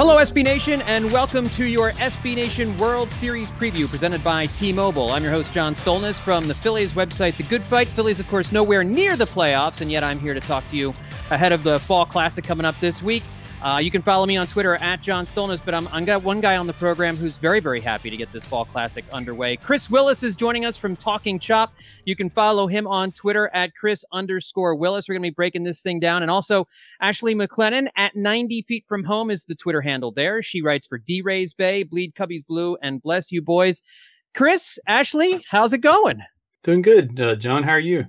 Hello, SB Nation, and welcome to your SB Nation World Series preview presented by T Mobile. I'm your host, John Stolnis from the Phillies website, The Good Fight. Phillies, of course, nowhere near the playoffs, and yet I'm here to talk to you ahead of the Fall Classic coming up this week. Uh, you can follow me on Twitter at John Stolnis, but I'm, I've got one guy on the program who's very, very happy to get this Fall Classic underway. Kris Willis is joining us from Talking Chop. You can follow him on Twitter at Kris underscore Willis. We're going to be breaking this thing down. And also, Ashley MacLennon at 90 Feet From Home is the Twitter handle there. She writes for D Rays Bay, Bleed Cubbies Blue, and Bless You Boys. Kris, Ashley, how's it going? Doing good, uh, John. How are you?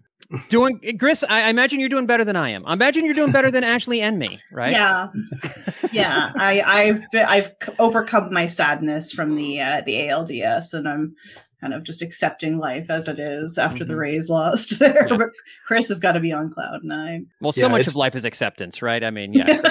Doing Kris, I, I, imagine you're doing better than I am. I imagine you're doing better than Ashley and me, right? Yeah, yeah. I, I've I've overcome my sadness from the uh, the ALDS, and I'm kind of just accepting life as it is after mm-hmm. the Rays lost there. Yeah. But Kris has got to be on cloud nine. Well, so yeah, much of life is acceptance, right? I mean, yeah.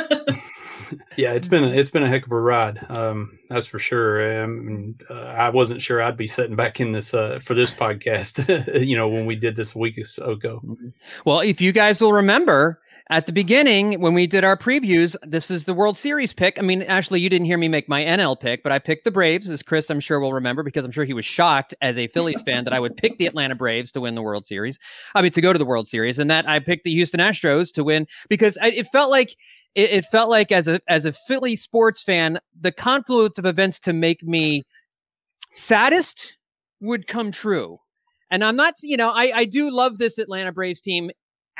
Yeah, it's been a, it's been a heck of a ride. Um, that's for sure. Um, uh, I wasn't sure I'd be sitting back in this uh, for this podcast. you know, when we did this a week ago. Mm-hmm. Well, if you guys will remember, at the beginning when we did our previews this is the world series pick i mean actually you didn't hear me make my nl pick but i picked the braves as kris i'm sure will remember because i'm sure he was shocked as a phillies fan that i would pick the atlanta braves to win the world series i mean to go to the world series and that i picked the houston astros to win because I, it felt like it, it felt like as a as a Philly sports fan, the confluence of events to make me saddest would come true. And I'm not, you know, I, I do love this Atlanta Braves team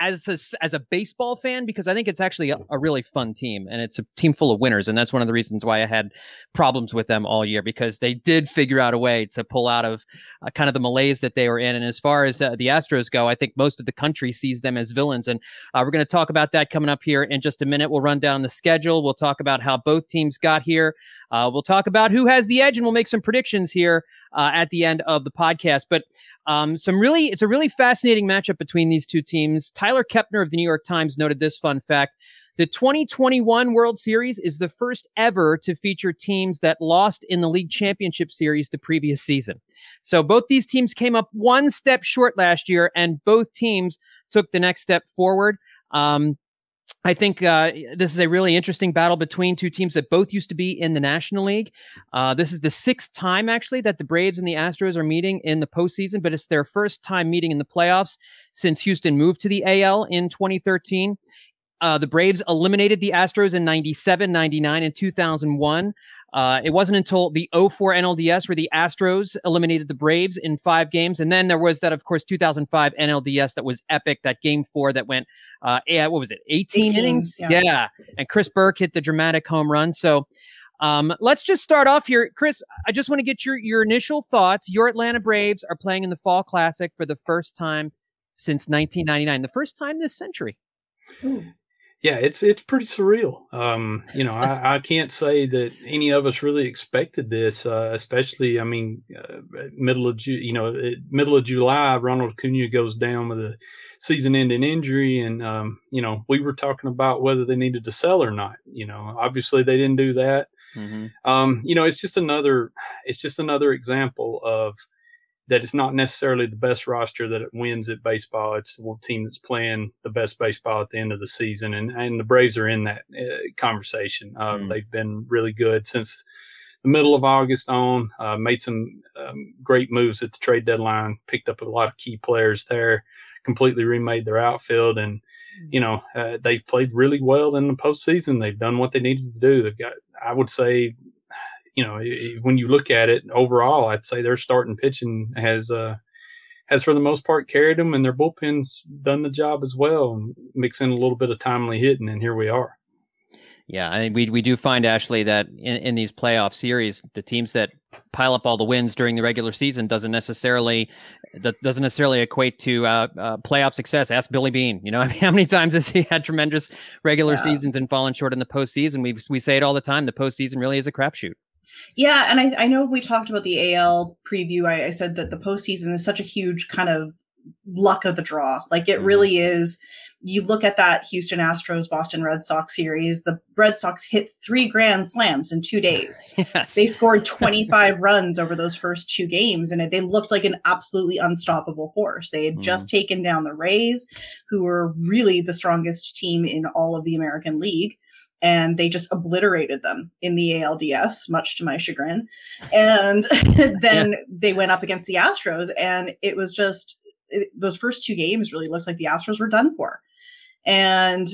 as a, as a baseball fan because I think it's actually a, a, really fun team and it's a team full of winners and that's one of the reasons why I had problems with them all year because they did figure out a way to pull out of uh, kind of the malaise that they were in and as far as uh, the Astros go I think most of the country sees them as villains and uh, we're going to talk about that coming up here in just a minute. We'll run down the schedule. We'll talk about how both teams got here. Uh, we'll talk about who has the edge and we'll make some predictions here uh, at the end of the podcast but um, some really, it's a really fascinating matchup between these two teams. Tyler Kepner of the New York Times noted this fun fact. The 2021 World Series is the first ever to feature teams that lost in the league championship series the previous season. So both these teams came up one step short last year, and both teams took the next step forward. Um, I think uh, this is a really interesting battle between two teams that both used to be in the National League. Uh, this is the sixth time, actually, that the Braves and the Astros are meeting in the postseason, but it's their first time meeting in the playoffs since Houston moved to the AL in 2013. Uh, the Braves eliminated the Astros in 97, 99, and 2001. Uh, it wasn't until the 04 NLDS where the Astros eliminated the Braves in five games. And then there was that, of course, 2005 NLDS that was epic, that game four that went, uh, what was it, 18, 18 innings? Yeah. yeah. And Chris Burke hit the dramatic home run. So um, let's just start off here. Kris, I just want to get your, your initial thoughts. Your Atlanta Braves are playing in the Fall Classic for the first time since 1999, the first time this century. Ooh yeah, it's it's pretty surreal. Um, you know, I, I, can't say that any of us really expected this. Uh, especially, I mean, uh, middle of Ju- you know, middle of July, Ronald Acuna goes down with a season-ending injury, and um, you know, we were talking about whether they needed to sell or not. You know, obviously they didn't do that. Mm-hmm. Um, you know, it's just another it's just another example of that it's not necessarily the best roster that it wins at baseball. It's the team that's playing the best baseball at the end of the season, and and the Braves are in that uh, conversation. Uh, mm. They've been really good since the middle of August on. Uh, made some um, great moves at the trade deadline. Picked up a lot of key players there. Completely remade their outfield, and you know uh, they've played really well in the postseason. They've done what they needed to do. They've got, I would say, you know, when you look at it overall, I'd say their starting pitching has uh, has for the most part carried them, and their bullpen's done the job as well, and mix in a little bit of timely hitting, and here we are. Yeah, I mean, we we do find Ashley that in, in these playoff series, the teams that pile up all the wins during the regular season doesn't necessarily that doesn't necessarily equate to uh, uh, playoff success. Ask Billy Beane. You know, I mean, how many times has he had tremendous regular yeah. seasons and fallen short in the postseason? We we say it all the time. The postseason really is a crapshoot. Yeah, and I, I know we talked about the AL preview. I, I said that the postseason is such a huge kind of luck of the draw. Like it mm-hmm. really is you look at that Houston Astros Boston Red Sox series, the Red Sox hit three grand slams in two days. Yes. They scored 25 runs over those first two games, and they looked like an absolutely unstoppable force. They had mm. just taken down the Rays, who were really the strongest team in all of the American League. And they just obliterated them in the ALDS, much to my chagrin. And then yeah. they went up against the Astros, and it was just it, those first two games really looked like the Astros were done for and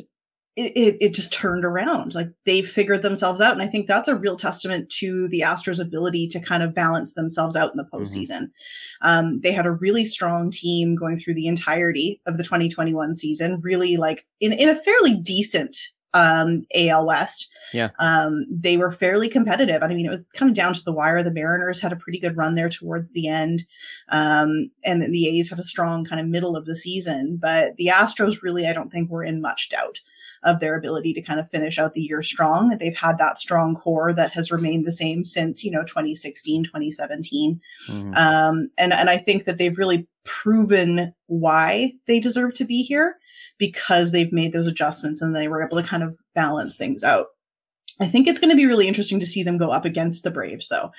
it, it, it, just turned around. Like they figured themselves out. And I think that's a real testament to the Astros' ability to kind of balance themselves out in the mm-hmm. postseason. Mm-hmm. Um, they had a really strong team going through the entirety of the 2021 season, really like in, in a fairly decent um, AL West. Yeah. Um, they were fairly competitive. I mean, it was coming down to the wire. The Mariners had a pretty good run there towards the end. Um, and the A's had a strong kind of middle of the season. But the Astros really, I don't think, were in much doubt of their ability to kind of finish out the year strong. They've had that strong core that has remained the same since, you know, 2016, 2017. Mm-hmm. Um, and, and I think that they've really proven why they deserve to be here because they've made those adjustments and they were able to kind of balance things out. I think it's going to be really interesting to see them go up against the Braves, though,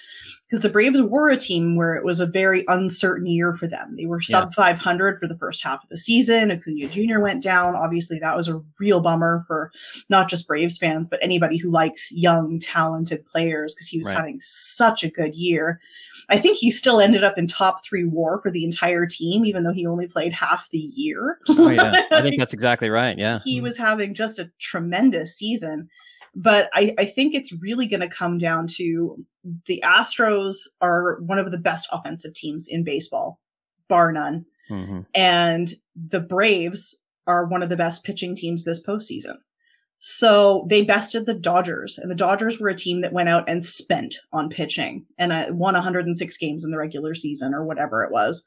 because the Braves were a team where it was a very uncertain year for them. They were sub yeah. 500 for the first half of the season. Acuna Jr. went down. Obviously, that was a real bummer for not just Braves fans, but anybody who likes young, talented players because he was right. having such a good year. I think he still ended up in top three war for the entire team, even though he only played half the year. Oh, yeah. I think that's exactly right. Yeah. He mm-hmm. was having just a tremendous season. But I, I think it's really going to come down to the Astros are one of the best offensive teams in baseball, bar none. Mm-hmm. And the Braves are one of the best pitching teams this postseason. So they bested the Dodgers, and the Dodgers were a team that went out and spent on pitching and uh, won 106 games in the regular season or whatever it was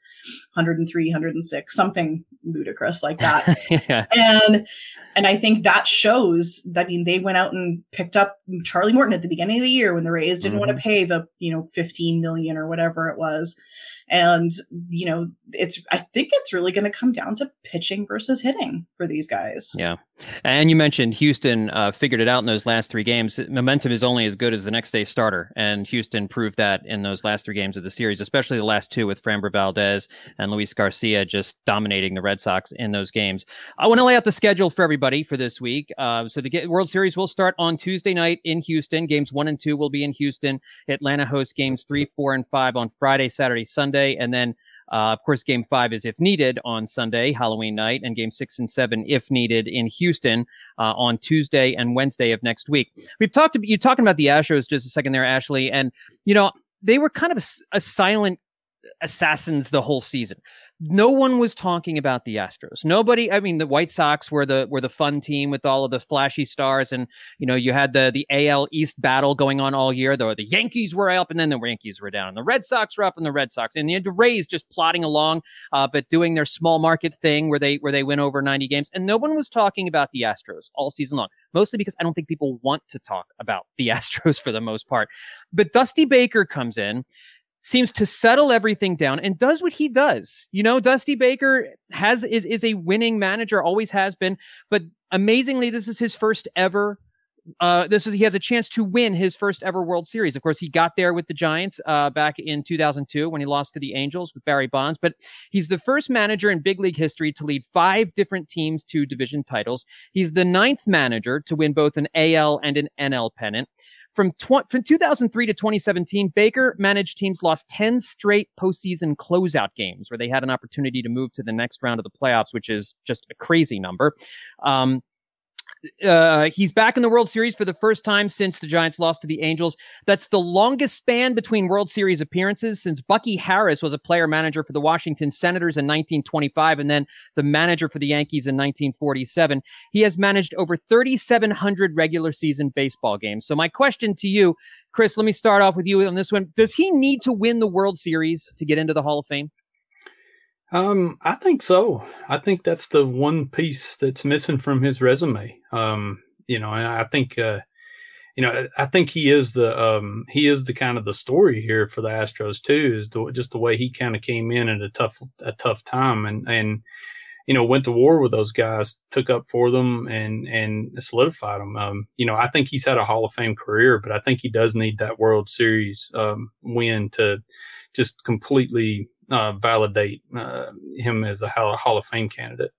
103, 106, something ludicrous like that. yeah. And and I think that shows. I mean, they went out and picked up Charlie Morton at the beginning of the year when the Rays didn't mm-hmm. want to pay the you know 15 million or whatever it was, and, you know, it's, I think it's really going to come down to pitching versus hitting for these guys. Yeah. And you mentioned Houston uh, figured it out in those last three games. Momentum is only as good as the next day starter. And Houston proved that in those last three games of the series, especially the last two with Framber Valdez and Luis Garcia just dominating the Red Sox in those games. I want to lay out the schedule for everybody for this week. Uh, so the World Series will start on Tuesday night in Houston. Games one and two will be in Houston. Atlanta hosts games three, four, and five on Friday, Saturday, Sunday. Sunday. And then, uh, of course, game five is if needed on Sunday, Halloween night, and game six and seven, if needed, in Houston uh, on Tuesday and Wednesday of next week. We've talked about you talking about the Astros just a second there, Ashley. And, you know, they were kind of a, a silent assassins the whole season no one was talking about the Astros. Nobody, I mean, the White Sox were the were the fun team with all of the flashy stars, and you know, you had the the AL East battle going on all year. Though the Yankees were up, and then the Yankees were down, and the Red Sox were up, and the Red Sox, and you had the Rays just plodding along, uh, but doing their small market thing where they where they win over ninety games, and no one was talking about the Astros all season long. Mostly because I don't think people want to talk about the Astros for the most part. But Dusty Baker comes in seems to settle everything down and does what he does. You know, Dusty Baker has is is a winning manager, always has been, but amazingly, this is his first ever. Uh, this is he has a chance to win his first ever World Series. Of course, he got there with the Giants uh, back in 2002 when he lost to the Angels with Barry Bonds. But he's the first manager in big league history to lead five different teams to division titles. He's the ninth manager to win both an AL and an NL pennant. From, tw- from 2003 to 2017, Baker managed teams lost 10 straight postseason closeout games where they had an opportunity to move to the next round of the playoffs, which is just a crazy number. Um, uh, he's back in the World Series for the first time since the Giants lost to the Angels. That's the longest span between World Series appearances since Bucky Harris was a player manager for the Washington Senators in 1925 and then the manager for the Yankees in 1947. He has managed over 3,700 regular season baseball games. So, my question to you, Kris, let me start off with you on this one. Does he need to win the World Series to get into the Hall of Fame? Um, I think so. I think that's the one piece that's missing from his resume. Um, you know, and I think, uh, you know, I think he is the um, he is the kind of the story here for the Astros too. Is the, just the way he kind of came in at a tough a tough time and and you know went to war with those guys, took up for them and and solidified them. Um, you know, I think he's had a Hall of Fame career, but I think he does need that World Series um, win to just completely uh, validate uh, him as a Hall of Fame candidate.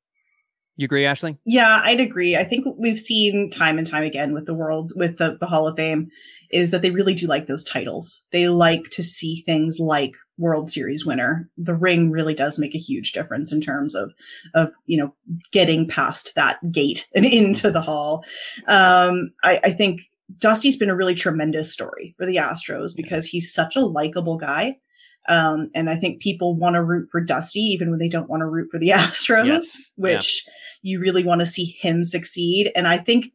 You agree, Ashley? Yeah, I'd agree. I think we've seen time and time again with the world, with the, the Hall of Fame, is that they really do like those titles. They like to see things like World Series winner. The ring really does make a huge difference in terms of, of you know, getting past that gate and into the hall. Um, I, I think Dusty's been a really tremendous story for the Astros because he's such a likable guy. Um, and I think people want to root for Dusty even when they don't want to root for the Astros, yes. which yeah. you really want to see him succeed. And I think,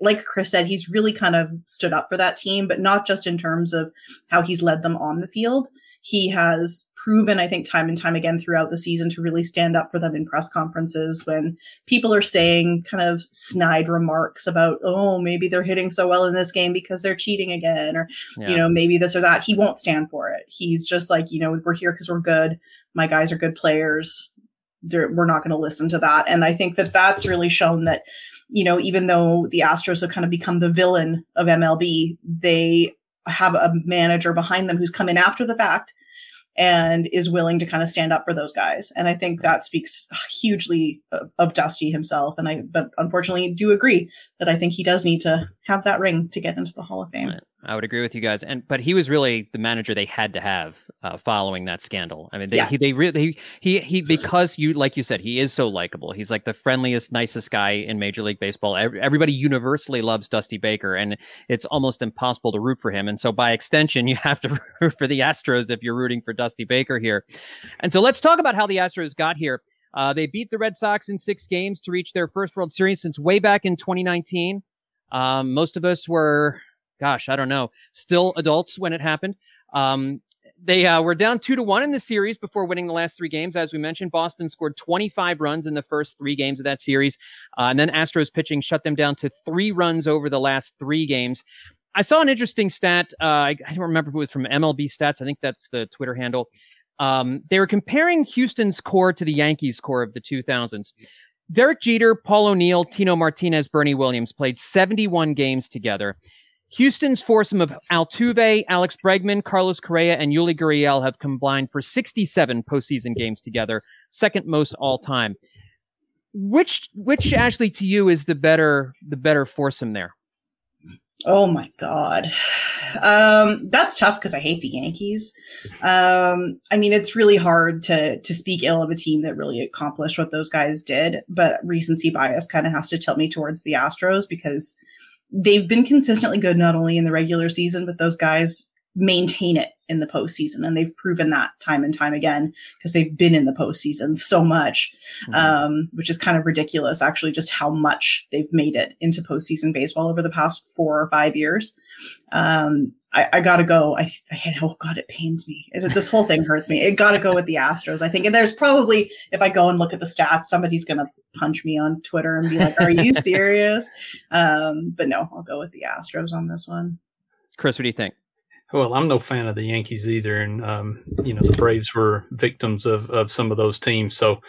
like Kris said, he's really kind of stood up for that team, but not just in terms of how he's led them on the field. He has proven, I think, time and time again throughout the season to really stand up for them in press conferences when people are saying kind of snide remarks about, oh, maybe they're hitting so well in this game because they're cheating again, or, yeah. you know, maybe this or that. He won't stand for it. He's just like, you know, we're here because we're good. My guys are good players. They're, we're not going to listen to that. And I think that that's really shown that, you know, even though the Astros have kind of become the villain of MLB, they have a manager behind them who's come in after the fact and is willing to kind of stand up for those guys. And I think that speaks hugely of, of, Dusty himself. And I, but unfortunately, do agree that I think he does need to have that ring to get into the Hall of Fame. Right. I would agree with you guys. And but he was really the manager they had to have uh, following that scandal. I mean, they yeah. he, they really he he because you like you said he is so likable. He's like the friendliest, nicest guy in Major League Baseball. Everybody universally loves Dusty Baker, and it's almost impossible to root for him. And so by extension, you have to root for the Astros if you're rooting for Dusty Baker here. And so let's talk about how the Astros got here. Uh, they beat the Red Sox in six games to reach their first World Series since way back in 2019. Um, most of us were gosh, I don't know, still adults when it happened. Um, they uh, were down two to one in the series before winning the last three games. As we mentioned, Boston scored 25 runs in the first three games of that series. Uh, and then Astros pitching shut them down to three runs over the last three games. I saw an interesting stat. Uh, I, I, don't remember if it was from MLB Stats. I think that's the Twitter handle. Um, they were comparing Houston's core to the Yankees' core of the 2000s. Derek Jeter, Paul O'Neill, Tino Martinez, Bernie Williams played 71 games together. Houston's foursome of Altuve, Alex Bregman, Carlos Correa, and Yuli Gurriel have combined for 67 postseason games together, second most all time. Which, which Ashley, to you is the better, the better foursome there? Oh my god, um, that's tough because I hate the Yankees. Um, I mean, it's really hard to to speak ill of a team that really accomplished what those guys did, but recency bias kind of has to tilt me towards the Astros because they've been consistently good not only in the regular season, but those guys maintain it in the postseason. And they've proven that time and time again because they've been in the postseason so much, mm-hmm. um, which is kind of ridiculous, actually, just how much they've made it into postseason baseball over the past four or five years. Um, I, I, gotta go. I, I, oh god, it pains me. It, this whole thing hurts me. It gotta go with the Astros. I think, and there's probably if I go and look at the stats, somebody's gonna punch me on Twitter and be like, "Are you serious?" um, but no, I'll go with the Astros on this one. Kris, what do you think? Well, I'm no fan of the Yankees either, and um, you know the Braves were victims of of some of those teams. So,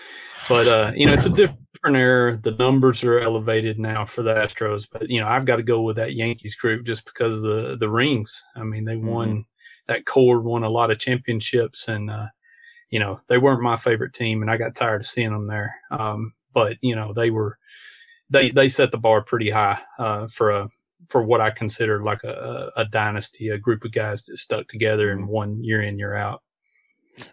but uh, you know it's a different era. The numbers are elevated now for the Astros, but you know I've got to go with that Yankees group just because the the rings. I mean, they won mm-hmm. that core won a lot of championships, and uh, you know they weren't my favorite team, and I got tired of seeing them there. Um, but you know they were they they set the bar pretty high uh, for a for what I consider like a, a dynasty, a group of guys that stuck together and mm-hmm. one year in, year out.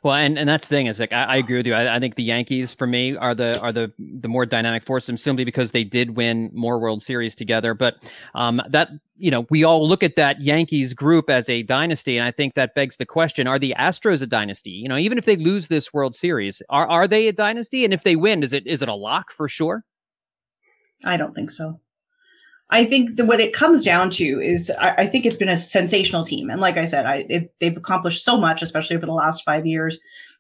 Well, and, and that's the thing is like I, I agree with you. I, I, think the Yankees for me are the are the the more dynamic force, and simply because they did win more World Series together. But um, that you know we all look at that Yankees group as a dynasty, and I think that begs the question: Are the Astros a dynasty? You know, even if they lose this World Series, are are they a dynasty? And if they win, is it is it a lock for sure? I don't think so. I think that what it comes down to is I, I, think it's been a sensational team, and like I said, I it, they've accomplished so much, especially over the last five years.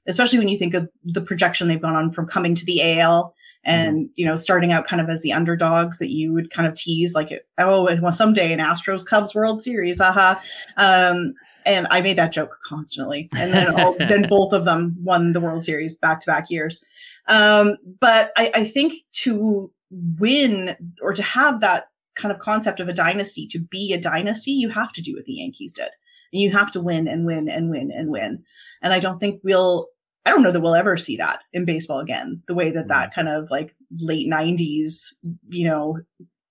Especially when you think of the projection they've gone on from coming to the AL and mm-hmm. you know starting out kind of as the underdogs that you would kind of tease like oh well someday an Astros Cubs World Series, aha. Um, and I made that joke constantly, and then all, then both of them won the World Series back to back years. Um, but I, I think to win or to have that kind of concept of a dynasty to be a dynasty, you have to do what the Yankees did. And you have to win and win and win and win. And I don't think we'll, I don't know that we'll ever see that in baseball again, the way that that kind of like late 90s, you know,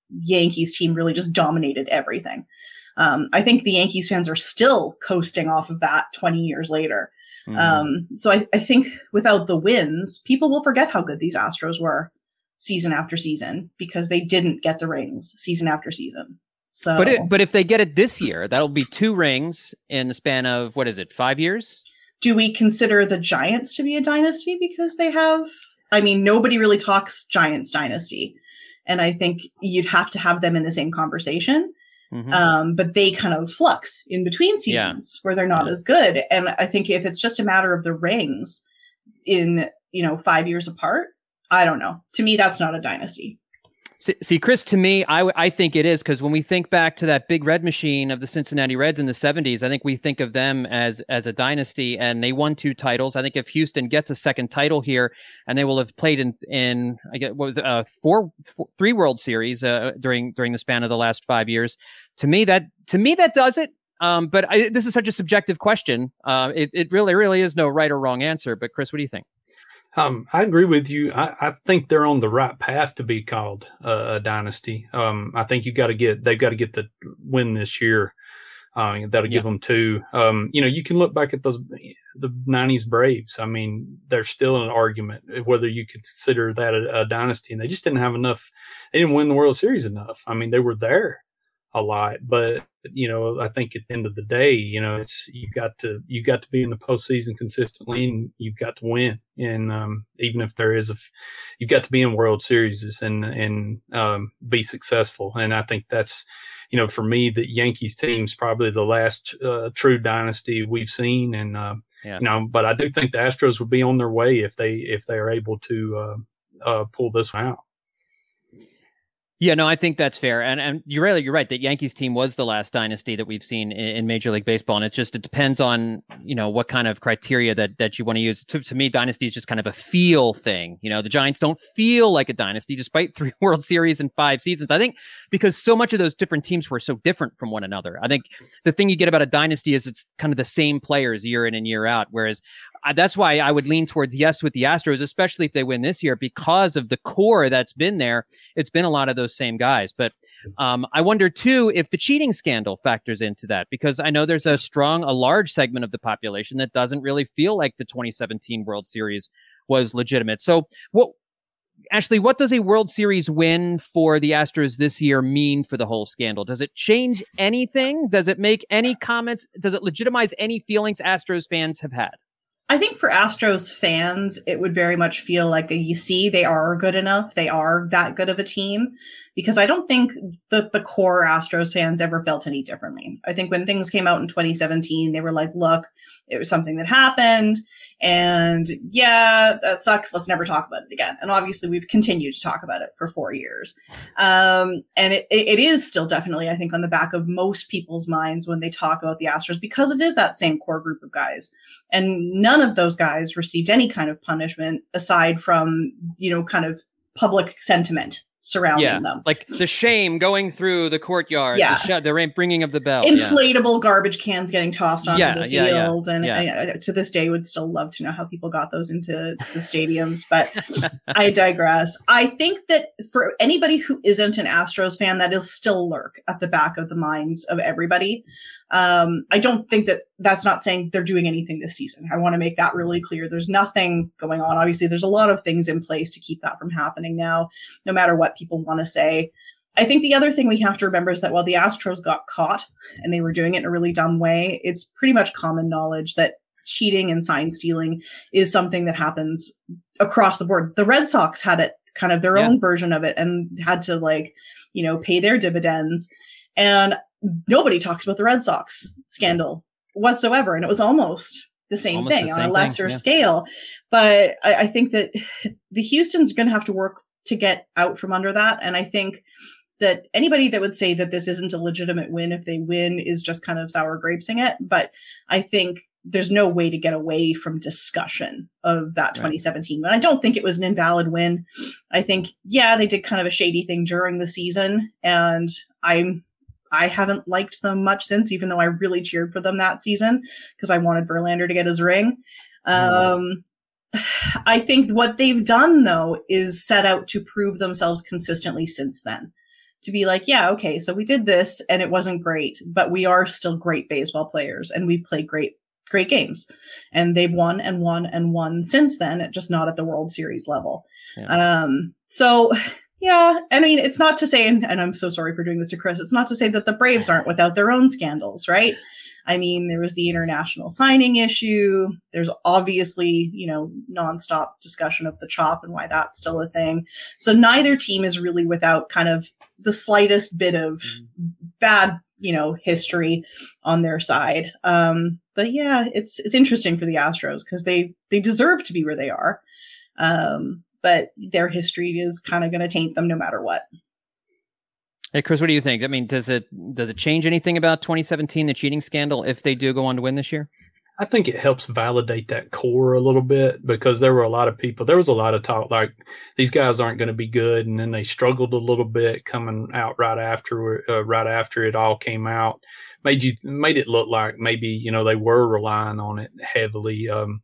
Yankees team really just dominated everything. Um, I think the Yankees fans are still coasting off of that 20 years later. Mm-hmm. Um, so I, I think without the wins, people will forget how good these Astros were season after season because they didn't get the rings season after season. So, but it, but if they get it this year, that'll be two rings in the span of what is it, five years? Do we consider the Giants to be a dynasty because they have? I mean, nobody really talks Giants dynasty, and I think you'd have to have them in the same conversation. Mm-hmm. Um, but they kind of flux in between seasons yeah. where they're not yeah. as good. And I think if it's just a matter of the rings in you know five years apart, I don't know. To me, that's not a dynasty. See, Kris, to me, I, I think it is because when we think back to that big red machine of the Cincinnati Reds in the 70s, I think we think of them as as a dynasty and they won two titles. I think if Houston gets a second title here and they will have played in in I get what uh, four, four three World Series uh, during during the span of the last 5 years, to me that to me that does it. Um, but I, this is such a subjective question. Uh, it, it really, really is no right or wrong answer. But Kris, what do you think? Um, I agree with you. I, I, think they're on the right path to be called uh, a dynasty. Um, I think you got to get they've got to get the win this year. Uh, that'll yeah. give them two. Um, you know, you can look back at those the '90s Braves. I mean, there's still an argument whether you consider that a, a dynasty, and they just didn't have enough. They didn't win the World Series enough. I mean, they were there, a lot. But you know, I think at the end of the day, you know, it's you got to you got to be in the postseason consistently, and you've got to win. And um, even if there is a, you've got to be in World Series and and um, be successful. And I think that's you know, for me, the Yankees team's probably the last uh, true dynasty we've seen. And uh, yeah. you know, but I do think the Astros would be on their way if they if they are able to uh, uh pull this one out. Yeah, no, I think that's fair, and and you're right. You're right. That Yankees team was the last dynasty that we've seen in, in, Major League Baseball, and it just it depends on you know what kind of criteria that that you want to use. To, to me, dynasty is just kind of a feel thing. You know, the Giants don't feel like a dynasty despite three World Series and five seasons. I think because so much of those different teams were so different from one another. I think the thing you get about a dynasty is it's kind of the same players year in and year out. Whereas that's why I would lean towards yes with the Astros, especially if they win this year, because of the core that's been there. It's been a lot of those same guys. But um, I wonder too if the cheating scandal factors into that, because I know there's a strong, a large segment of the population that doesn't really feel like the 2017 World Series was legitimate. So what? Ashley, what does a World Series win for the Astros this year mean for the whole scandal? Does it change anything? Does it make any comments? Does it legitimize any feelings Astros fans have had? I think for Astros fans, it would very much feel like a you see they are good enough. They are that good of a team because I don't think the, the core Astros fans ever felt any differently. I think when things came out in 2017, they were like, look, it was something that happened. And yeah, that sucks. Let's never talk about it again. And obviously, we've continued to talk about it for four years. Um, and it, it is still definitely, I think, on the back of most people's minds when they talk about the Astros because it is that same core group of guys. And none of those guys received any kind of punishment aside from, you know, kind of public sentiment surrounding yeah, them. Like the shame going through the courtyard, yeah. the, sh- the bringing of the bell. Inflatable yeah. garbage cans getting tossed onto yeah, the field. And I, to this day would still love to know how people got those into the stadiums, but I digress. I think that for anybody who isn't an Astros fan, that is still lurk at the back of the minds of everybody. Um, I don't think that that's not saying they're doing anything this season. I want to make that really clear. There's nothing going on. Obviously, there's a lot of things in place to keep that from happening now, no matter what people want to say. I think the other thing we have to remember is that while the Astros got caught and they were doing it in a really dumb way, it's pretty much common knowledge that cheating and sign stealing is something that happens across the board. The Red Sox had it kind of their yeah. own version of it and had to like, you know, pay their dividends. And nobody talks about the Red Sox scandal whatsoever. And it was almost the same almost thing the on a lesser thing, yeah. scale. But I, I think that the Houston's going to have to work to get out from under that. And I think that anybody that would say that this isn't a legitimate win if they win is just kind of sour grapesing it. But I think there's no way to get away from discussion of that 2017 right. win. I don't think it was an invalid win. I think, yeah, they did kind of a shady thing during the season, and I'm I haven't liked them much since, even though I really cheered for them that season because I wanted Verlander to get his ring. Mm. Um, I think what they've done though is set out to prove themselves consistently since then. To be like, yeah, okay, so we did this and it wasn't great, but we are still great baseball players and we play great, great games. And they've won and won and won since then, just not at the World Series level. Yeah. Um, so yeah, I mean, it's not to say, and, and I'm so sorry for doing this to Kris, it's not to say that the Braves aren't without their own scandals, right? I mean, there was the international signing issue. There's obviously, you know, nonstop discussion of the chop and why that's still a thing. So neither team is really without kind of the slightest bit of mm-hmm. bad, you know, history on their side. Um, but yeah, it's it's interesting for the Astros because they they deserve to be where they are. Um, but their history is kind of going to taint them no matter what. Hey Kris, what do you think? I mean, does it does it change anything about 2017, the cheating scandal, if they do go on to win this year? I think it helps validate that core a little bit because there were a lot of people. There was a lot of talk like these guys aren't going to be good, and then they struggled a little bit coming out right after uh, right after it all came out. Made you made it look like maybe you know they were relying on it heavily. Um,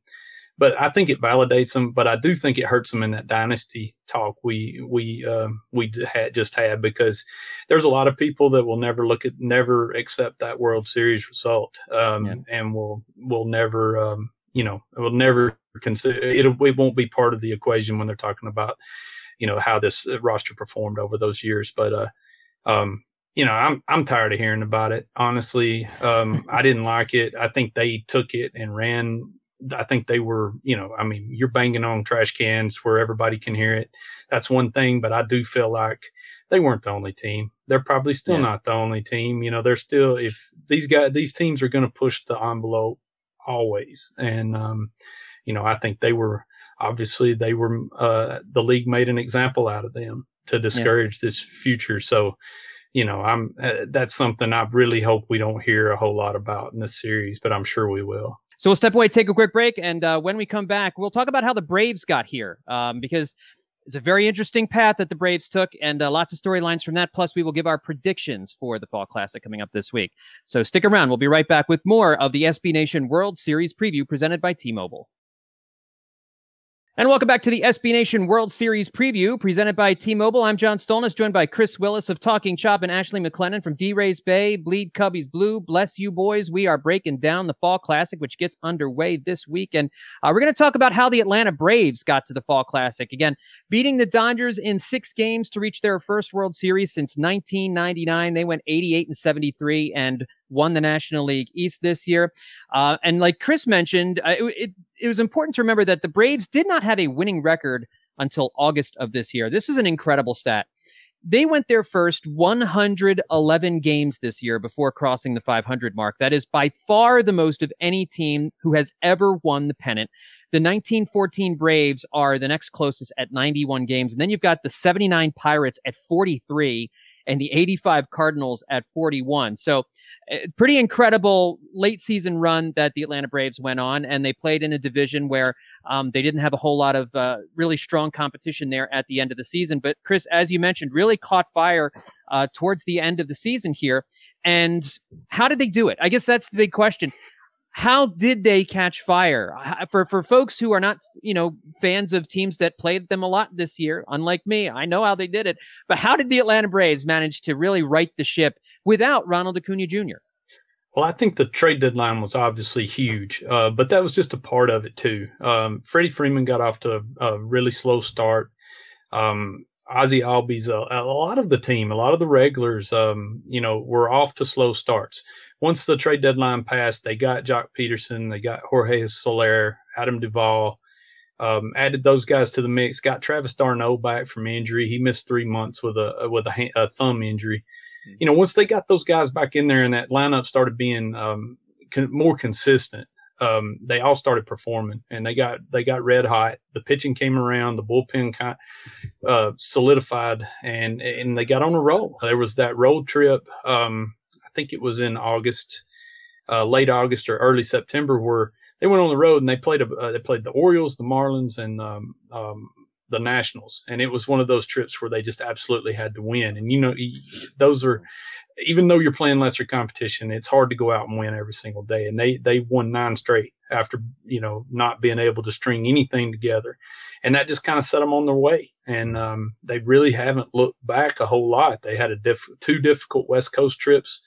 but I think it validates them. But I do think it hurts them in that dynasty talk we we uh, we had just had because there's a lot of people that will never look at never accept that World Series result, um, yeah. and will will never um, you know will never consider it. It won't be part of the equation when they're talking about you know how this roster performed over those years. But uh, um, you know, I'm I'm tired of hearing about it. Honestly, um, I didn't like it. I think they took it and ran I think they were, you know, I mean, you're banging on trash cans where everybody can hear it. That's one thing, but I do feel like they weren't the only team. They're probably still yeah. not the only team. You know, they're still if these guys these teams are going to push the envelope always, and um, you know, I think they were obviously they were uh, the league made an example out of them to discourage yeah. this future. So, you know, I'm uh, that's something I really hope we don't hear a whole lot about in this series, but I'm sure we will. So we'll step away, take a quick break, and uh, when we come back, we'll talk about how the Braves got here um, because it's a very interesting path that the Braves took, and uh, lots of storylines from that. Plus, we will give our predictions for the Fall Classic coming up this week. So stick around. We'll be right back with more of the SB Nation World Series preview presented by T-Mobile. And welcome back to the SB Nation World Series preview presented by T-Mobile. I'm John Stolnis, joined by Kris Willis of Talking Chop and Ashley MacLennon from D-Rays Bay. Bleed Cubbies Blue. Bless you, boys. We are breaking down the Fall Classic, which gets underway this week. And uh, we're going to talk about how the Atlanta Braves got to the Fall Classic. Again, beating the Dodgers in six games to reach their first World Series since 1999. They went 88 and 73 and won the National League East this year. Uh, and like Kris mentioned, uh, it, it, it was important to remember that the Braves did not have a winning record until August of this year. This is an incredible stat. They went their first 111 games this year before crossing the 500 mark. That is by far the most of any team who has ever won the pennant. The 1914 Braves are the next closest at 91 games. And then you've got the 79 Pirates at 43 and the 85 Cardinals at 41. So, uh, pretty incredible late season run that the Atlanta Braves went on, and they played in a division where um, they didn't have a whole lot of uh, really strong competition there at the end of the season. But Kris, as you mentioned, really caught fire uh, towards the end of the season here. And how did they do it? I guess that's the big question how did they catch fire for for folks who are not you know fans of teams that played them a lot this year unlike me i know how they did it but how did the atlanta braves manage to really right the ship without ronald acuna jr Well, I think the trade deadline was obviously huge, uh, but that was just a part of it too. Um, Freddie Freeman got off to a, a really slow start. Um, Ozzie Albies, a, a, lot of the team, a lot of the regulars, um, you know, were off to slow starts. Once the trade deadline passed, they got Joc Pederson, they got Jorge Soler, Adam Duvall, um, added those guys to the mix. Got Travis d'Arnaud back from injury. He missed three months with a with a, a thumb injury you know, once they got those guys back in there and that lineup started being um, con- more consistent, um, they all started performing and they got they got red hot. The pitching came around, the bullpen kind uh, solidified, and and they got on a roll. There was that road trip. Um, I think it was in August, uh, late August or early September, where they went on the road and they played a, uh, they played the Orioles, the Marlins, and um, um, the Nationals, and it was one of those trips where they just absolutely had to win. And you know, those are even though you're playing lesser competition, it's hard to go out and win every single day. And they they won nine straight after you know not being able to string anything together, and that just kind of set them on their way. And um, they really haven't looked back a whole lot. They had a diff- two difficult West Coast trips.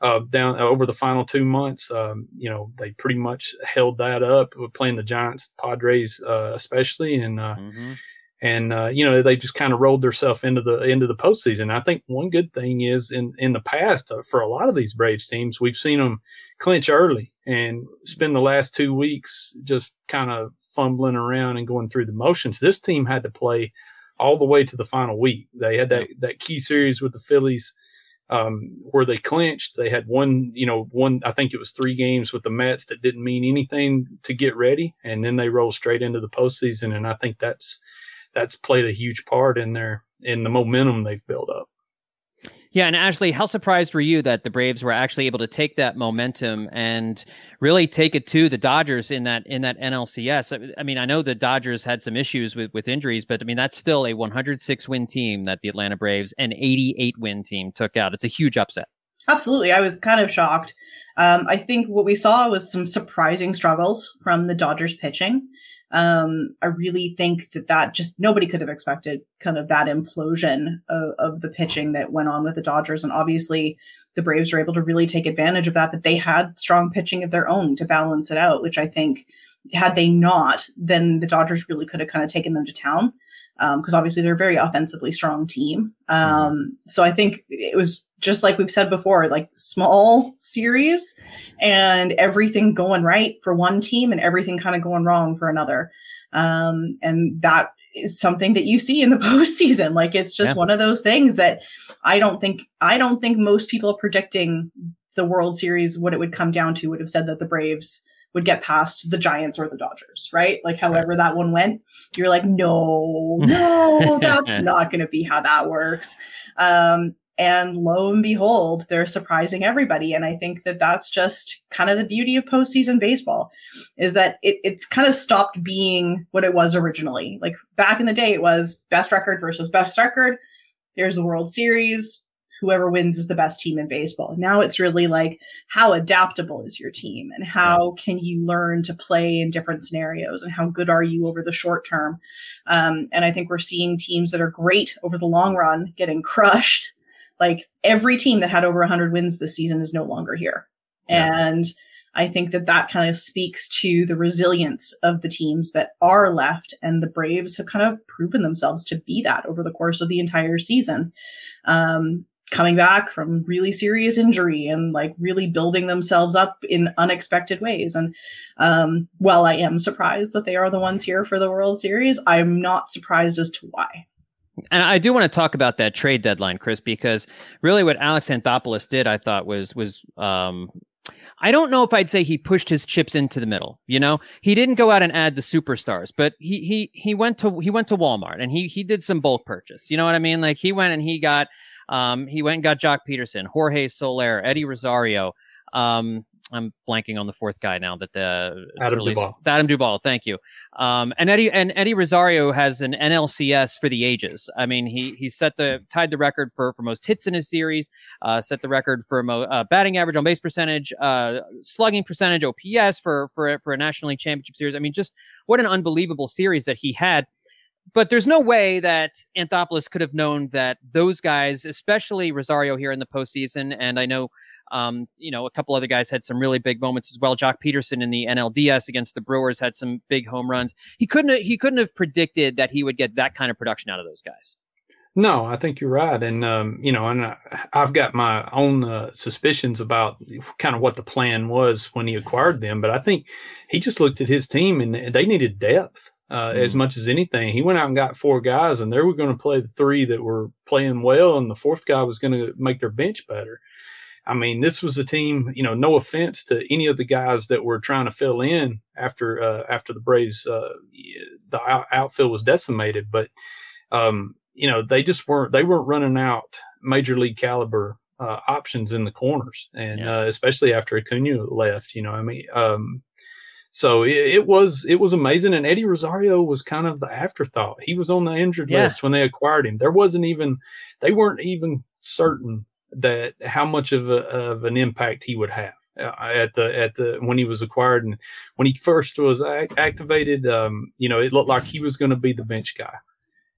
Uh, down uh, over the final two months, um, you know, they pretty much held that up playing the Giants, Padres, uh, especially, and uh, mm-hmm and uh, you know they just kind of rolled themselves into the into the postseason. I think one good thing is in in the past uh, for a lot of these Braves teams, we've seen them clinch early and spend the last two weeks just kind of fumbling around and going through the motions. This team had to play all the way to the final week. They had that that key series with the Phillies. Um, where they clinched. They had one, you know, one, I think it was three games with the Mets that didn't mean anything to get ready. And then they rolled straight into the postseason. And I think that's, that's played a huge part in their in the momentum they've built up. Yeah, and Ashley, how surprised were you that the Braves were actually able to take that momentum and really take it to the Dodgers in that in that NLCS? I mean, I know the Dodgers had some issues with with injuries, but I mean that's still a 106 win team that the Atlanta Braves an 88 win team took out. It's a huge upset. Absolutely, I was kind of shocked. Um, I think what we saw was some surprising struggles from the Dodgers pitching. Um, I really think that that just nobody could have expected kind of that implosion of, of the pitching that went on with the Dodgers. And obviously, the Braves were able to really take advantage of that, that they had strong pitching of their own to balance it out, which I think had they not, then the Dodgers really could have kind of taken them to town because um, obviously they're a very offensively strong team. Mm-hmm. Um, so I think it was just like we've said before, like small series and everything going right for one team and everything kind of going wrong for another. Um, and that is something that you see in the postseason. Like it's just yeah. one of those things that I don't think I don't think most people predicting the World Series what it would come down to would have said that the Braves would get past the Giants or the Dodgers, right? Like however that one went, you're like, no, no, that's not going to be how that works. Um, and lo and behold, they're surprising everybody. And I think that that's just kind of the beauty of postseason baseball is that it, it's kind of stopped being what it was originally. Like back in the day, it was best record versus best record. Here's the World Series whoever wins is the best team in baseball. Now it's really like how adaptable is your team and how can you learn to play in different scenarios and how good are you over the short term. Um, and I think we're seeing teams that are great over the long run getting crushed. Like every team that had over 100 wins this season is no longer here. Yeah. And I think that that kind of speaks to the resilience of the teams that are left, and the Braves have kind of proven themselves to be that over the course of the entire season. Um, coming back from really serious injury and like really building themselves up in unexpected ways. And um, while I am surprised that they are the ones here for the World Series, I'm not surprised as to why. And I do want to talk about that trade deadline, Kris, because really what Alex Anthopoulos did, I thought was was um, I don't know if I'd say he pushed his chips into the middle. You know, he didn't go out and add the superstars, but he he he went to he went to Walmart and he he did some bulk purchase. You know what I mean? Like he went and he got um, he went and got Joc Pederson, Jorge Soler, Eddie Rosario. Um, I'm blanking on the fourth guy now. That the Adam released, Duvall. Adam Duvall. Thank you. Um, and Eddie and Eddie Rosario has an NLCS for the ages. I mean, he he set the tied the record for for most hits in his series. Uh, set the record for mo, uh, batting average on base percentage, uh, slugging percentage, OPS for for for a National League Championship series. I mean, just what an unbelievable series that he had but there's no way that Anthopoulos could have known that those guys, especially Rosario here in the postseason, and I know Um, you know, a couple other guys had some really big moments as well. Joc Pederson in the NLDS against the Brewers had some big home runs. He couldn't he couldn't have predicted that he would get that kind of production out of those guys. No, I think you're right, and um, you know, and I, have got my own uh, suspicions about kind of what the plan was when he acquired them. But I think he just looked at his team and they needed depth uh, mm. as much as anything. He went out and got four guys, and they were going to play the three that were playing well, and the fourth guy was going to make their bench better. I mean, this was a team. You know, no offense to any of the guys that were trying to fill in after uh, after the Braves, uh, the outfield was decimated, but um, you know, they just weren't they weren't running out major league caliber uh, options in the corners, and yeah. uh, especially after Acuna left. You know, I mean, um, so it, it, was it was amazing. And Eddie Rosario was kind of the afterthought. He was on the injured yeah. list when they acquired him. There wasn't even they weren't even certain that how much of, a, of an impact he would have uh, at the at the when he was acquired and when he first was activated. Um, you know, it looked like he was going to be the bench guy.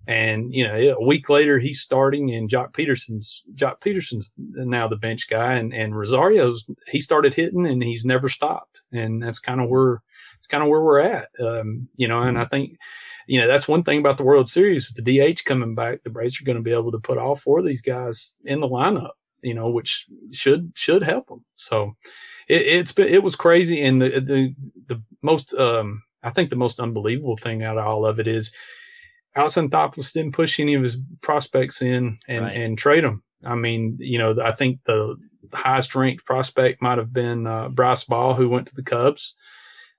And you know, a week later he's starting, and Joc Pederson's Joc Pederson's now the bench guy, and and Rosario's he started hitting, and he's never stopped, and that's kind of where it's kind of where we're at, um, you know. And I think, you know, that's one thing about the World Series with the DH coming back, the Braves are going to be able to put all four of these guys in the lineup, you know, which should should help them. So it, it's been it was crazy, and the the the most um, I think the most unbelievable thing out of all of it is Alex Anthopoulos didn't push any of his prospects in and, right. and trade them. I mean, you know, I think the, highest ranked prospect might have been uh, Bryce Ball, who went to the Cubs.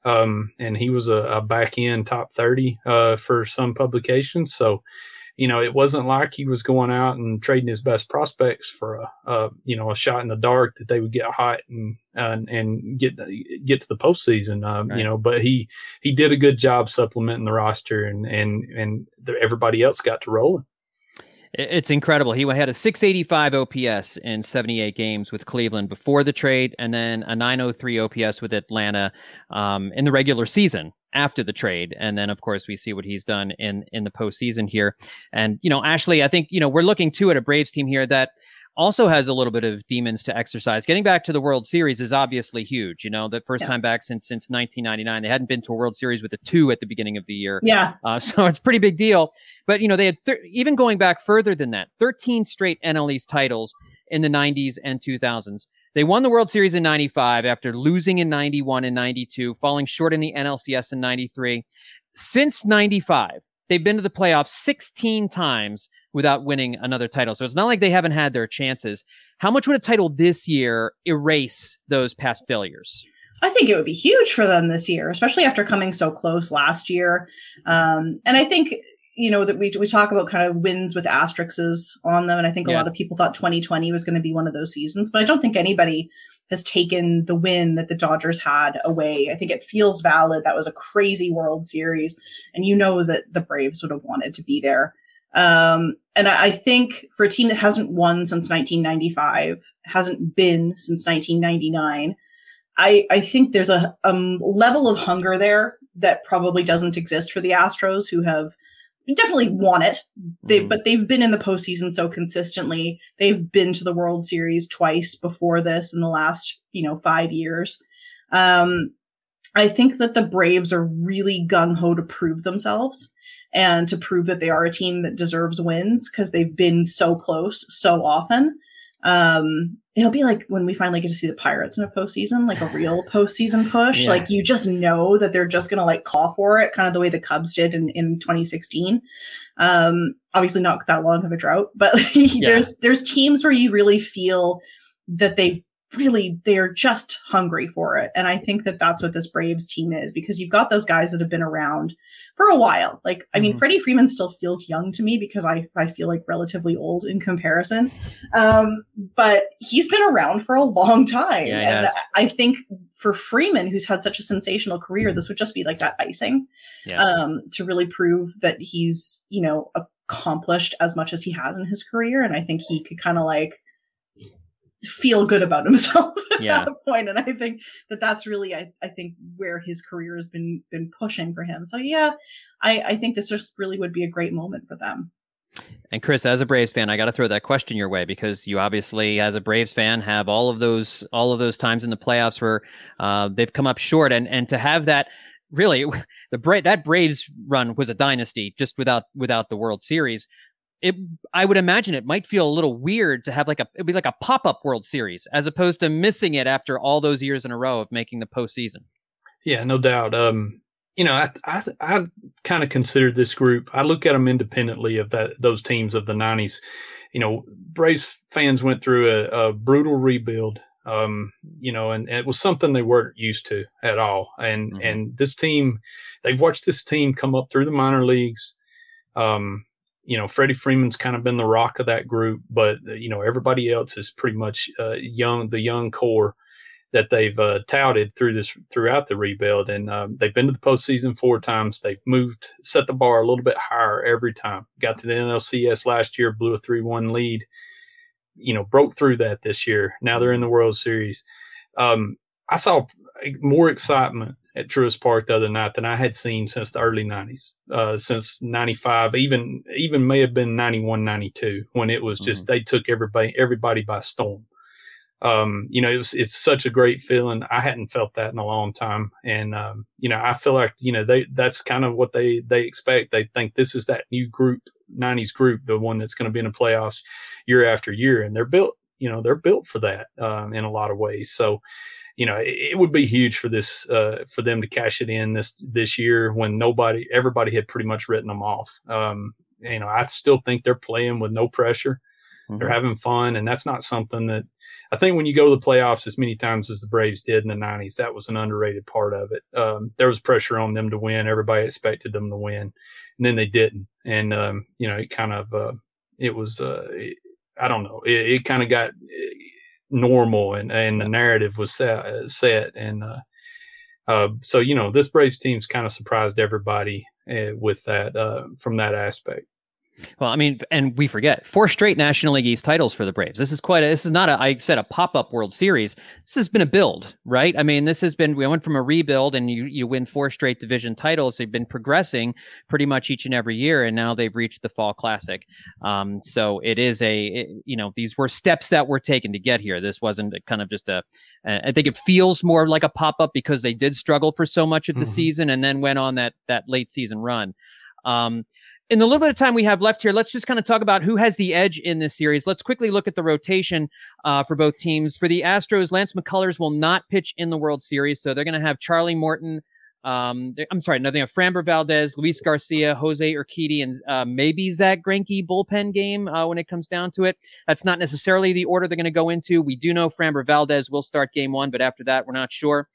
Um, and he was a, a back end top 30 uh, for some publications. So you know, it wasn't like he was going out and trading his best prospects for a, a you know, a shot in the dark that they would get hot and and, and get get to the postseason. Um, right. You know, but he he did a good job supplementing the roster, and and and the, everybody else got to rolling. It's incredible. He had a 685 OPS in 78 games with Cleveland before the trade, and then a 903 OPS with Atlanta um, in the regular season after the trade. And then, of course, we see what he's done in in the postseason here. And you know, Ashley, I think you know we're looking too at a Braves team here that also has a little bit of demons to exercise. Getting back to the World Series is obviously huge. You know, the first yeah. time back since since 1999, they hadn't been to a World Series with a two at the beginning of the year. Yeah, uh, so it's a pretty big deal. But you know, they had th- even going back further than that, 13 straight NL East titles in the 90s and 2000s. They won the World Series in 95 after losing in 91 and 92, falling short in the NLCS in 93. Since 95, they've been to the playoffs 16 times without winning another title. So it's not like they haven't had their chances. How much would a title this year erase those past failures? I think it would be huge for them this year, especially after coming so close last year. Um, and I think you know that we we talk about kind of wins with asterisks on them, and I think a lot of people thought 2020 was going to be one of those seasons, but I don't think anybody has taken the win that the Dodgers had away. I think it feels valid. That was a crazy World Series, and you know that the Braves would have wanted to be there. Um, and I, I think for a team that hasn't won since 1995, hasn't been since 1999. I, I think there's a, a level of hunger there that probably doesn't exist for the Astros, who have definitely want it. They, mm-hmm. But they've been in the postseason so consistently. They've been to the World Series twice before this in the last, you know, five years. Um, I think that the Braves are really gung ho to prove themselves and to prove that they are a team that deserves wins because they've been so close so often. Um, it'll be like when we finally get to see the Pirates in a postseason, like a real postseason push. Yeah. Like you just know that they're just gonna like call for it, kind of the way the Cubs did in, in 2016. Um, obviously not that long of a drought, but yeah. there's there's teams where you really feel that they really they're just hungry for it. And i think that that's what this braves team is because you've got those guys that have been around for a while. Like i mean mm-hmm. freddie freeman still feels young to me because i i feel like relatively old in comparison. Um but he's been around for a long time. Yeah, and i think for freeman who's had such a sensational career this would just be like that icing yeah. um to really prove that he's you know accomplished as much as he has in his career. And i think he could kind of like feel good about himself at yeah. that point and i think that that's really I, I think where his career has been been pushing for him so yeah i i think this just really would be a great moment for them And Kris, as a Braves fan, I got to throw that question your way because you obviously, as a Braves fan, have all of those all of those times in the playoffs where uh, they've come up short, and and to have that really the Bra- that Braves run was a dynasty just without without the World Series. It I would imagine it might feel a little weird to have like a it'd be like a pop up World Series as opposed to missing it after all those years in a row of making the postseason. Yeah, no doubt. Um, you know, I I, I kind of considered this group. I look at them independently of that those teams of the '90s. You know, Braves fans went through a, a brutal rebuild. Um, you know, and, and, it was something they weren't used to at all. And mm-hmm. and this team, they've watched this team come up through the minor leagues. Um, you know, Freddie Freeman's kind of been the rock of that group, but you know, everybody else is pretty much uh, young, the young core that they've uh, touted through this throughout the rebuild, and um, they've been to the postseason four times. They've moved, set the bar a little bit higher every time. Got to the NLCS last year, blew a three-one lead. You know, broke through that this year. Now they're in the World Series. Um, I saw more excitement at Truist Park the other night than I had seen since the early 90s, uh, since 95, even even may have been 91, 92, when it was just mm-hmm. they took everybody everybody by storm um, you know, it was, it's such a great feeling. I hadn't felt that in a long time. And, um, you know, I feel like, you know, they, that's kind of what they, they expect. They think this is that new group, 90s group, the one that's going to be in the playoffs year after year. And they're built, you know, they're built for that, um, in a lot of ways. So, you know, it, it would be huge for this, uh, for them to cash it in this, this year when nobody, everybody had pretty much written them off. Um, you know, I still think they're playing with no pressure. Mm-hmm. They're having fun. And that's not something that, I think when you go to the playoffs as many times as the Braves did in the 90s, that was an underrated part of it. Um, there was pressure on them to win. Everybody expected them to win, and then they didn't. And, um, you know, it kind of, uh, it was, uh, it, I don't know, it, it kind of got uh, normal and, and the narrative was set. Set and, uh, uh, so, you know, this Braves team's kind of surprised everybody uh, with that, uh, from that aspect. Well, I mean, and we forget four straight National League East titles for the Braves. This is quite a, this is not a, I said a pop up World Series. This has been a build, right? I mean, this has been, we went from a rebuild and you, you win four straight division titles. They've been progressing pretty much each and every year. And now they've reached the fall classic. Um, so it is a, it, you know, these were steps that were taken to get here. This wasn't kind of just a. I think it feels more like a pop up because they did struggle for so much of the mm-hmm. season and then went on that, that late season run. Um, in the little bit of time we have left here, let's just kind of talk about who has the edge in this series. Let's quickly look at the rotation uh, for both teams. For the Astros, Lance McCullers will not pitch in the World Series, so they're going to have Charlie Morton. Um, I'm sorry, no, they have Framber Valdez, Luis Garcia, Jose Urquidy, and uh, maybe Zack Greinke bullpen game uh, when it comes down to it. That's not necessarily the order they're going to go into. We do know Framber Valdez will start game one, but after that, we're not sure.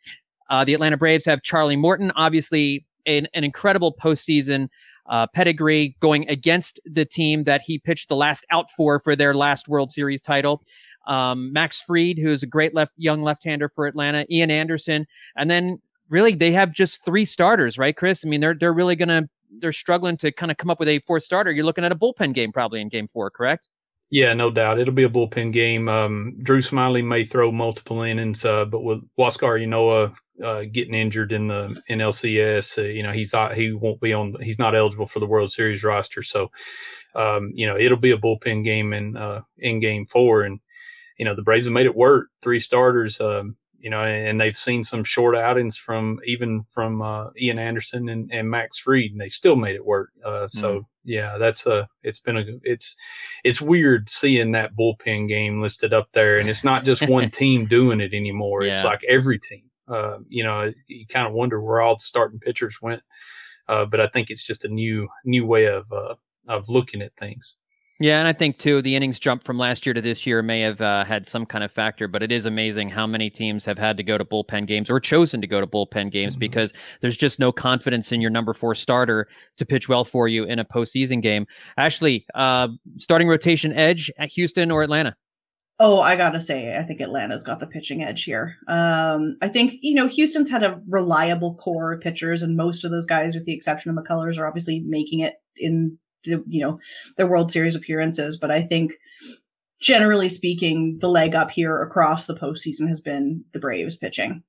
Uh, the Atlanta Braves have Charlie Morton, obviously an, an incredible postseason uh, pedigree going against the team that he pitched the last out for for their last World Series title. Um, Max Fried, who is a great left young left-hander for Atlanta, Ian Anderson, and then really they have just three starters, right, Kris? I mean, they're they're really gonna they're struggling to kind of come up with a fourth starter. You're looking at a bullpen game probably in Game Four, correct? Yeah, no doubt. It'll be a bullpen game. Um, Drew Smyly may throw multiple innings, uh, but with Huascar Ynoa uh, getting injured in the NLCS, uh, you know, he's not, he won't be on, he's not eligible for the World Series roster. So, um, you know, it'll be a bullpen game in, uh, in game four. And, you know, the Braves have made it work. Three starters, um, you know, and they've seen some short outings from even from uh, Ian Anderson and, and Max Fried, and they still made it work. Uh, so mm. yeah, that's a it's been a it's it's weird seeing that bullpen game listed up there, and it's not just one team doing it anymore. Yeah. It's like every team. Uh, you know, you kind of wonder where all the starting pitchers went, uh, but I think it's just a new new way of uh, of looking at things. Yeah, and I think too the innings jump from last year to this year may have uh, had some kind of factor, but it is amazing how many teams have had to go to bullpen games or chosen to go to bullpen games mm-hmm. because there's just no confidence in your number four starter to pitch well for you in a postseason game. Ashley, uh, starting rotation edge at Houston or Atlanta? Oh, I gotta say, I think Atlanta's got the pitching edge here. Um, I think you know Houston's had a reliable core of pitchers, and most of those guys, with the exception of McCullers, are obviously making it in the you know the World Series appearances. But I think generally speaking, the leg up here across the postseason has been the Braves pitching.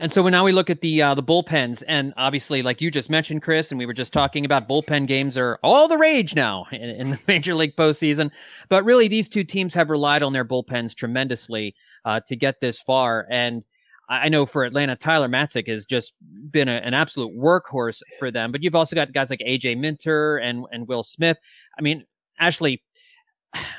And so when now we look at the uh, the bullpens, and obviously, like you just mentioned, Kris, and we were just talking about bullpen games are all the rage now in, in the Major League postseason. But really, these two teams have relied on their bullpens tremendously uh, to get this far. And I know for Atlanta, Tyler Matzek has just been a, an absolute workhorse for them. But you've also got guys like AJ Minter and and Will Smith. I mean, Ashley,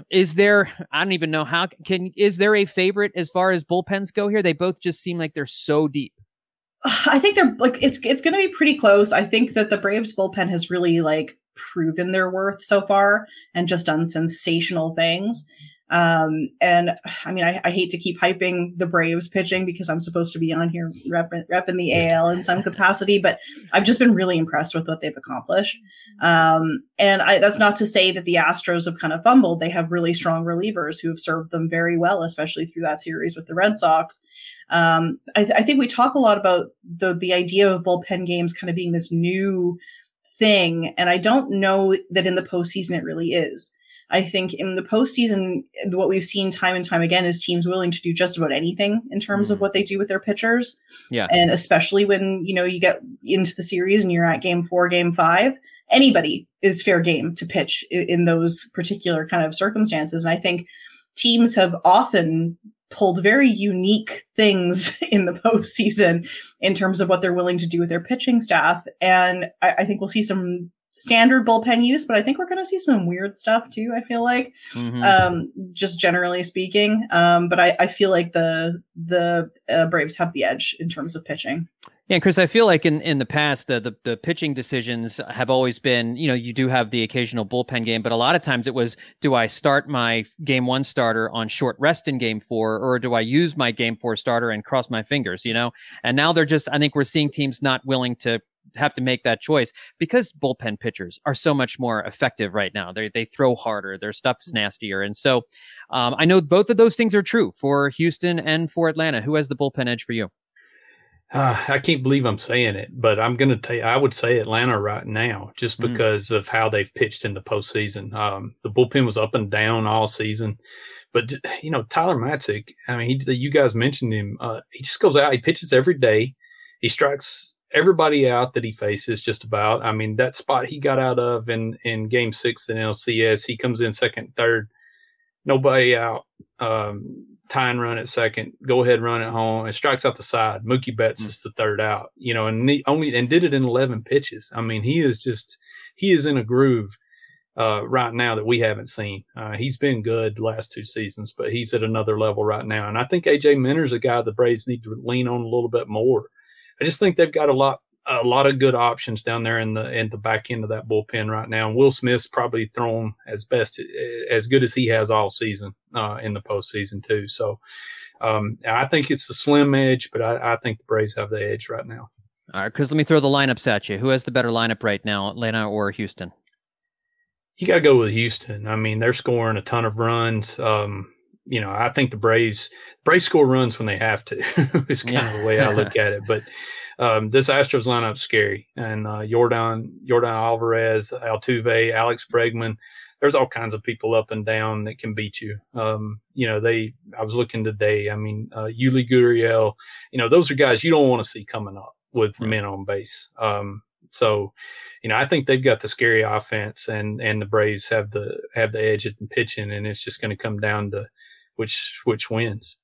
is there i don't even know how can is there a favorite as far as bullpens go here they both just seem like they're so deep i think they're like it's it's going to be pretty close i think that the braves bullpen has really like proven their worth so far and just done sensational things um, and I mean, I, I, hate to keep hyping the Braves pitching because I'm supposed to be on here repping, repping the AL in some capacity, but I've just been really impressed with what they've accomplished. Um, and I, that's not to say that the Astros have kind of fumbled. They have really strong relievers who have served them very well, especially through that series with the Red Sox. Um, I, th- I think we talk a lot about the the idea of bullpen games kind of being this new thing, and I don't know that in the postseason it really is. I think in the postseason, what we've seen time and time again is teams willing to do just about anything in terms mm. of what they do with their pitchers. Yeah. And especially when, you know, you get into the series and you're at game four, game five, anybody is fair game to pitch in, in those particular kind of circumstances. And I think teams have often pulled very unique things in the postseason in terms of what they're willing to do with their pitching staff. And I, I think we'll see some standard bullpen use, but I think we're going to see some weird stuff too. I feel like, mm-hmm. um, just generally speaking. Um, but I, I feel like the the uh, Braves have the edge in terms of pitching. Yeah, Kris, I feel like in, in the past, the, the, the pitching decisions have always been, you know, you do have the occasional bullpen game, but a lot of times it was, do I start my game one starter on short rest in game four, or do I use my game four starter and cross my fingers, you know? And now they're just, I think we're seeing teams not willing to have to make that choice because bullpen pitchers are so much more effective right now. They they throw harder, their stuff's mm. nastier, and so um, I know both of those things are true for Houston and for Atlanta. Who has the bullpen edge for you? Uh, I can't believe I'm saying it, but I'm going to tell you, I would say Atlanta right now, just mm. because mm. of how they've pitched in the postseason. Um, the bullpen was up and down all season, but you know Tyler Matzek. I mean, he, you guys mentioned him. Uh, he just goes out, he pitches every day, he strikes everybody out that he faces just about. I mean, that spot he got out of in, in game six in LCS, he comes in second, third, nobody out. Um, tying run at second, go ahead, run at home, and strikes out the side. Mookie Betts mm-hmm. is the third out, you know, and he only and did it in eleven pitches. I mean, he is just he is in a groove uh, right now that we haven't seen. Uh, he's been good the last two seasons, but he's at another level right now. And I think AJ Minter's a guy the Braves need to lean on a little bit more. I just think they've got a lot a lot of good options down there in the in the back end of that bullpen right now. And Will Smith's probably thrown as best as good as he has all season uh, in the postseason too. So um, I think it's a slim edge, but I, I, think the Braves have the edge right now. All right, Kris. Let me throw the lineups at you. Who has the better lineup right now, Atlanta or Houston? You got to go with Houston. I mean, they're scoring a ton of runs. Um, you know, I think the Braves Braves score runs when they have to. is kind yeah. of the way I look at it. But um, this Astros lineup's scary, and uh, Yordan Yordan Alvarez, Altuve, Alex Bregman. There's all kinds of people up and down that can beat you. Um, you know, they. I was looking today. I mean, uh, Yuli Gurriel. You know, those are guys you don't want to see coming up with men on base. Um, so, you know, I think they've got the scary offense, and and the Braves have the have the edge at the pitching, and it's just going to come down to which which wins.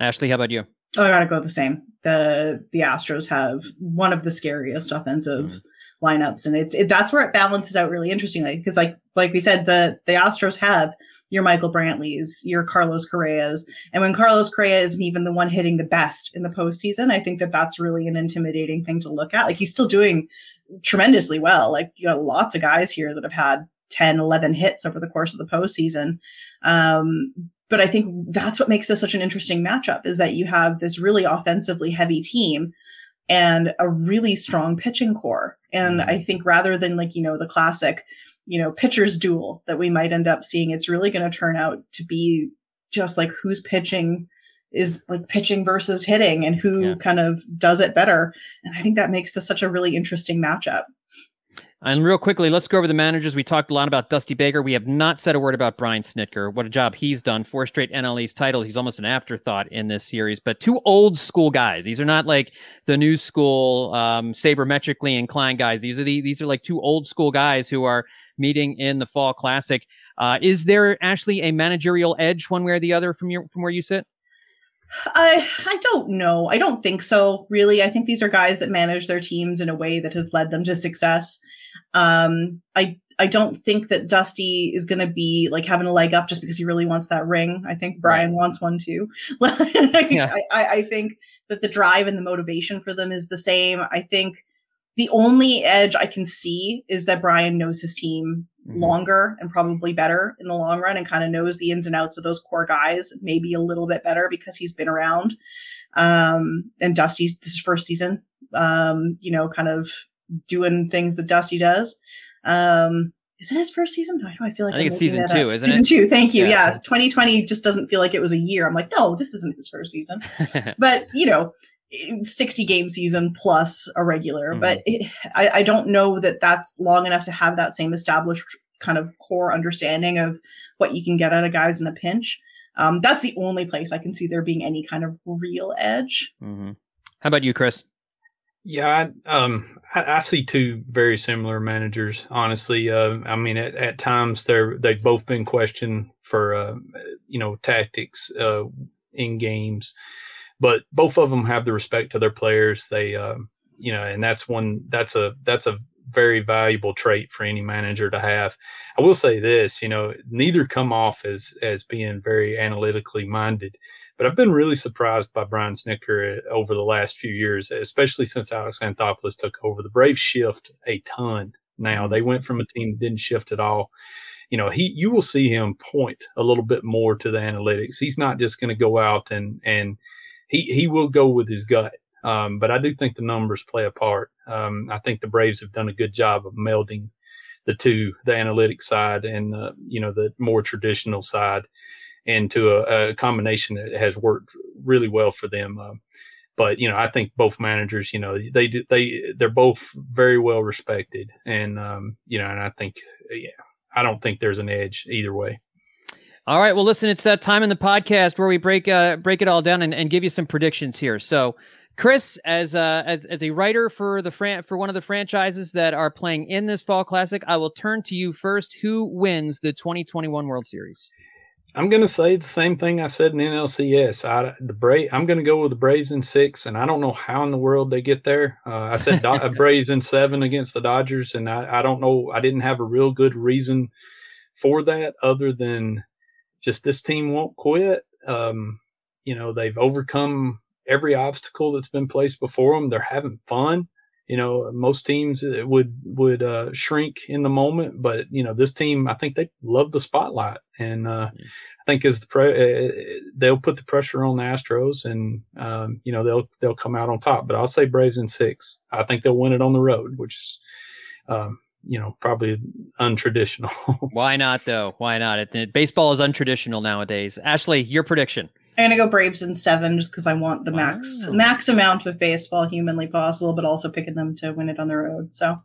Ashley, how about you? Oh, I gotta go the same. The the Astros have one of the scariest offensive mm lineups, and it's it, that's where it balances out really interestingly because, like like we said, the the Astros have your Michael Brantleys, your Carlos Correas, and when Carlos Correa isn't even the one hitting the best in the postseason, I think that that's really an intimidating thing to look at. Like he's still doing tremendously well. Like you got lots of guys here that have had 10, 11 hits over the course of the postseason. Um, but I think that's what makes this such an interesting matchup is that you have this really offensively heavy team and a really strong pitching core. And mm-hmm. I think rather than like, you know, the classic, you know, pitcher's duel that we might end up seeing, it's really going to turn out to be just like who's pitching is like pitching versus hitting and who yeah. kind of does it better. And I think that makes this such a really interesting matchup. And real quickly, let's go over the managers. We talked a lot about Dusty Baker. We have not said a word about Brian Snitker. What a job he's done. Four straight NL East titles. He's almost an afterthought in this series, but two old school guys. These are not like the new school, um, sabermetrically inclined guys. These are the, these are like two old school guys who are meeting in the fall classic. Uh, is there actually a managerial edge one way or the other from your, from where you sit? I I don't know. I don't think so. Really, I think these are guys that manage their teams in a way that has led them to success. Um, I I don't think that Dusty is going to be like having a leg up just because he really wants that ring. I think Brian right. wants one too. yeah. I, I think that the drive and the motivation for them is the same. I think the only edge I can see is that Brian knows his team mm-hmm. longer and probably better in the long run and kind of knows the ins and outs of those core guys maybe a little bit better because he's been around. Um, and Dusty's this first season, um, you know, kind of doing things that Dusty does. Um, is it his first season? I feel like I think I'm it's season two, isn't season it? Season two. Thank you. Yeah. yeah. 2020 just doesn't feel like it was a year. I'm like, no, this isn't his first season. but you know, 60 game season plus a regular mm-hmm. but it, I, I don't know that that's long enough to have that same established kind of core understanding of what you can get out of guys in a pinch um, that's the only place i can see there being any kind of real edge mm-hmm. how about you kris yeah, I, um, I, I, see two very similar managers. Honestly, uh, I mean, at, at times they're they've both been questioned for uh, you know tactics uh, in games but both of them have the respect to their players. They, uh, you know, and that's one that's a that's a very valuable trait for any manager to have. I will say this, you know, neither come off as as being very analytically minded, but I've been really surprised by Brian Snitker over the last few years, especially since Alex Anthopoulos took over. The Braves shift a ton now. Mm-hmm. They went from a team that didn't shift at all you know, he you will see him point a little bit more to the analytics. He's not just going to go out and and he he will go with his gut. Um, but I do think the numbers play a part. Um, I think the Braves have done a good job of melding the two, the analytic side and uh, you know the more traditional side, into a, a, combination that has worked really well for them. Uh, but you know, I think both managers, you know, they they they're both very well respected, and um, you know, and I think, yeah, I don't think there's an edge either way. All right. Well, listen, it's that time in the podcast where we break uh, break it all down and, and give you some predictions here. So, Kris, as uh, as as a writer for the fran- for one of the franchises that are playing in this fall classic, I will turn to you first. Who wins the 2021 World Series? I'm going to say the same thing I said in NLCS. I, the Bra- I'm going to go with the Braves in six, and I don't know how in the world they get there. Uh, I said Do- Braves in seven against the Dodgers, and I, I don't know. I didn't have a real good reason for that other than just this team won't quit. Um, you know, they've overcome every obstacle that's been placed before them. They're having fun. You know, most teams uh, would would uh, shrink in the moment, but you know, this team, I think they love the spotlight, and uh, mm-hmm. I think as the pre- uh, they'll put the pressure on the Astros, and um, you know, they'll they'll come out on top. But I'll say Braves in six. I think they'll win it on the road, which is um, you know probably untraditional. Why not though? Why not? It, it, baseball is untraditional nowadays. Ashley, your prediction? I'm gonna go Braves in seven just because I want the max max amount of baseball humanly possible, but also picking them to win it on the road. So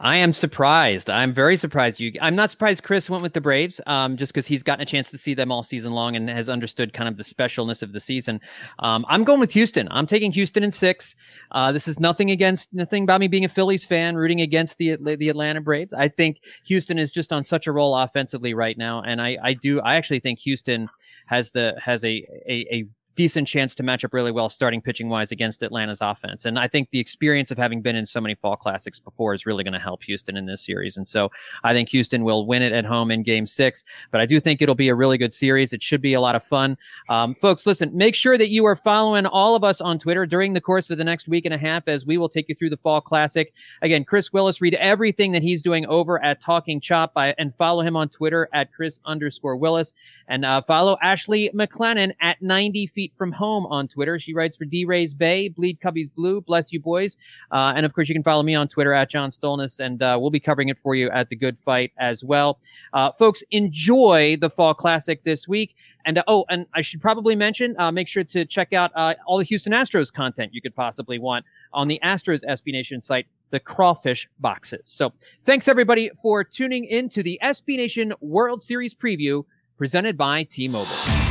I am surprised. I'm very surprised. You, I'm not surprised. Kris went with the Braves, um, just because he's gotten a chance to see them all season long and has understood kind of the specialness of the season. Um, I'm going with Houston. I'm taking Houston in six. Uh, this is nothing against nothing about me being a Phillies fan, rooting against the the Atlanta Braves. I think Houston is just on such a roll offensively right now, and I I do I actually think Houston has the has a a, a decent chance to match up really well starting pitching wise against Atlanta's offense. And I think the experience of having been in so many fall classics before is really going to help Houston in this series. And so I think Houston will win it at home in game six, but I do think it'll be a really good series. It should be a lot of fun. Um, folks, listen, make sure that you are following all of us on Twitter during the course of the next week and a half as we will take you through the fall classic. Again, Kris Willis, read everything that he's doing over at Talking Chop by, and follow him on Twitter at Kris underscore Willis and uh, follow Ashley MacLennon at 90 feet from home on Twitter. She writes for D Rays Bay, Bleed Cubbies Blue, bless you boys. Uh, and of course, you can follow me on Twitter at John Stolnis, and uh, we'll be covering it for you at the Good Phight as well. Uh, folks, enjoy the Fall Classic this week. And uh, oh, and I should probably mention, uh, make sure to check out uh, all the Houston Astros content you could possibly want on the Astros SB Nation site the crawfish boxes. So thanks everybody for tuning in to the SB Nation World Series preview presented by T-Mobile.